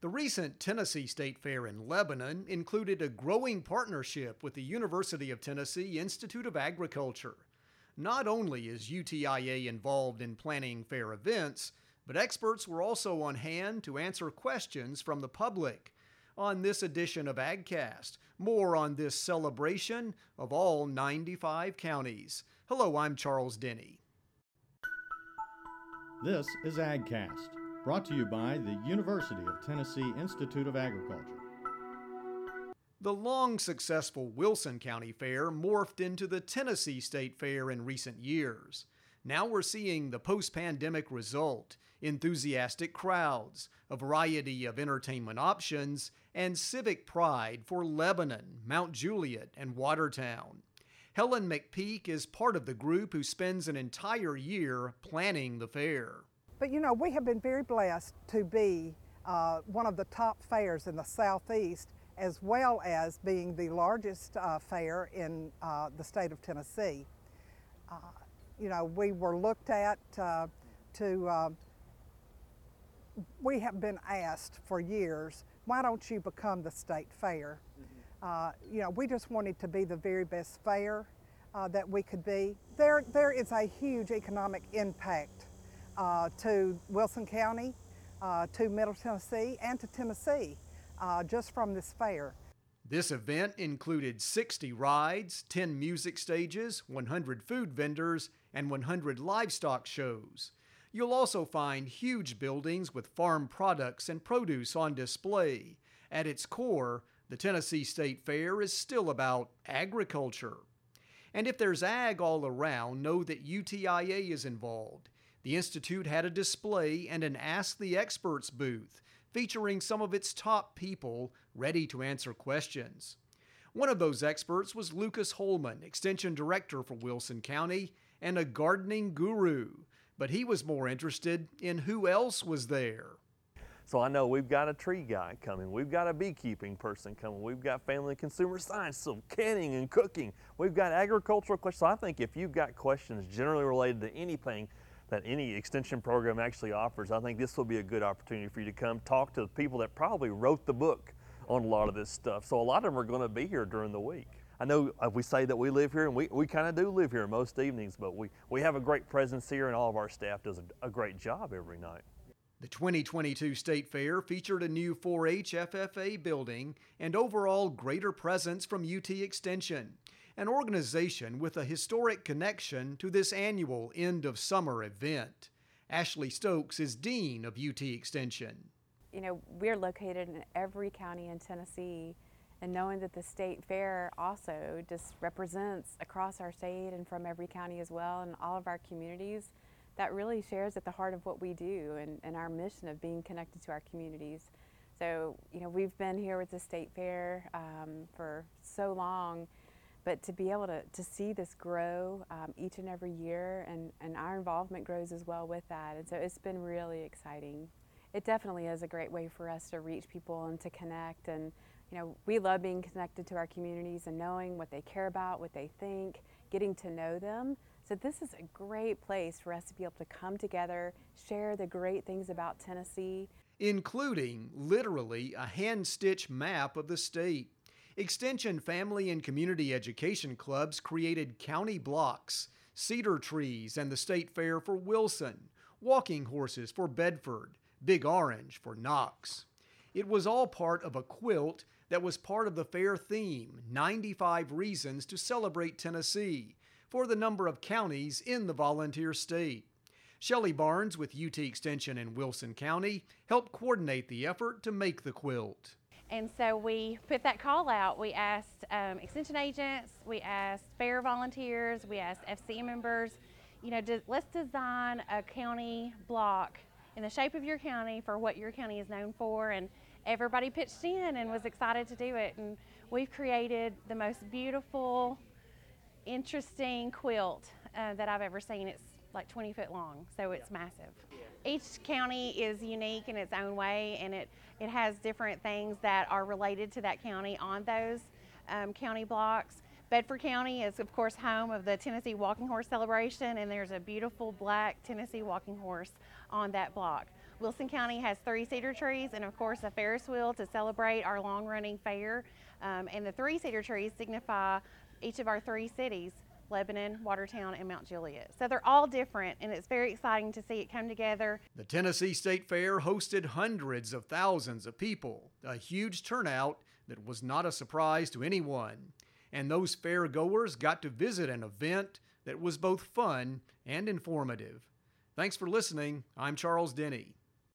The recent Tennessee State Fair in Lebanon included a growing partnership with the University of Tennessee Institute of Agriculture. Not only is UTIA involved in planning fair events, but experts were also on hand to answer questions from the public. On this edition of AgCast, more on this celebration of all 95 counties. Hello, I'm Charles Denny. This is AgCast, brought to you by the University of Tennessee Institute of Agriculture. The long successful Wilson County Fair morphed into the Tennessee State Fair in recent years. Now we're seeing the post pandemic result enthusiastic crowds, a variety of entertainment options, and civic pride for Lebanon, Mount Juliet, and Watertown. Helen McPeak is part of the group who spends an entire year planning the fair. But you know, we have been very blessed to be uh, one of the top fairs in the Southeast as well as being the largest uh, fair in uh, the state of Tennessee. Uh, you know, we were looked at uh, to, uh, we have been asked for years, why don't you become the state fair? Mm-hmm. you know, we just wanted to be the very best fair that we could be. There, there is a huge economic impact to Wilson County, to Middle Tennessee, and to Tennessee uh, just from this fair. This event included 60 rides, 10 music stages, 100 food vendors, and 100 livestock shows. You'll also find huge buildings with farm products and produce on display. At its core, the Tennessee State Fair is still about agriculture. And if there's ag all around, know that UTIA is involved. The Institute had a display and an Ask the Experts booth featuring some of its top people ready to answer questions. One of those experts was Lucas Holman, Extension Director for Wilson County and a gardening guru, but he was more interested in who else was there. So I know we've got a tree guy coming, we've got a beekeeping person coming, we've got family and consumer science, so canning and cooking, we've got agricultural questions. So I think if you've got questions generally related to anything that any extension program actually offers. I think this will be a good opportunity for you to come talk to the people that probably wrote the book on a lot of this stuff. So a lot of them are going to be here during the week. I know uh, we say that we live here, and we, we kind of do live here most evenings, but we, we have a great presence here, and all of our staff does a, a great job every night. The 2022 State Fair featured a new 4 H FFA building and overall greater presence from UT Extension, an organization with a historic connection to this annual end of summer event. Ashley Stokes is Dean of UT Extension. You know, we're located in every county in Tennessee, and knowing that the State Fair also just represents across our state and from every county as well, and all of our communities that really shares at the heart of what we do and, and our mission of being connected to our communities. So, you know, we've been here with the State Fair um, for so long, but to be able to, to see this grow um, each and every year and, and our involvement grows as well with that. And so it's been really exciting. It definitely is a great way for us to reach people and to connect. And, you know, we love being connected to our communities and knowing what they care about, what they think, getting to know them so this is a great place for us to be able to come together, share the great things about Tennessee, including literally a hand-stitched map of the state. Extension Family and Community Education Clubs created county blocks, cedar trees and the state fair for Wilson, walking horses for Bedford, Big Orange for Knox. It was all part of a quilt that was part of the fair theme 95 Reasons to Celebrate Tennessee, for the number of counties in the volunteer state. Shelley Barnes with UT Extension in Wilson County helped coordinate the effort to make the quilt. And so we put that call out. We asked um, extension agents, we asked fair volunteers, we asked FC members, you know, let's design a county block in the shape of your county for what your county is known for. And everybody pitched in and was excited to do it. And we've created the most beautiful interesting quilt uh, that I've ever seen. It's like 20 foot long, so it's yeah. massive. Each county is unique in its own way, and it, it has different things that are related to that county on those um, county blocks. Bedford County is, of course, home of the Tennessee Walking Horse Celebration, and there's a beautiful black Tennessee walking horse on that block. Wilson County has three cedar trees and, of course, a Ferris wheel to celebrate our long running fair. Um, and the three cedar trees signify each of our three cities Lebanon, Watertown, and Mount Juliet. So they're all different, and it's very exciting to see it come together. The Tennessee State Fair hosted hundreds of thousands of people, a huge turnout that was not a surprise to anyone. And those fair goers got to visit an event that was both fun and informative. Thanks for listening. I'm Charles Denny.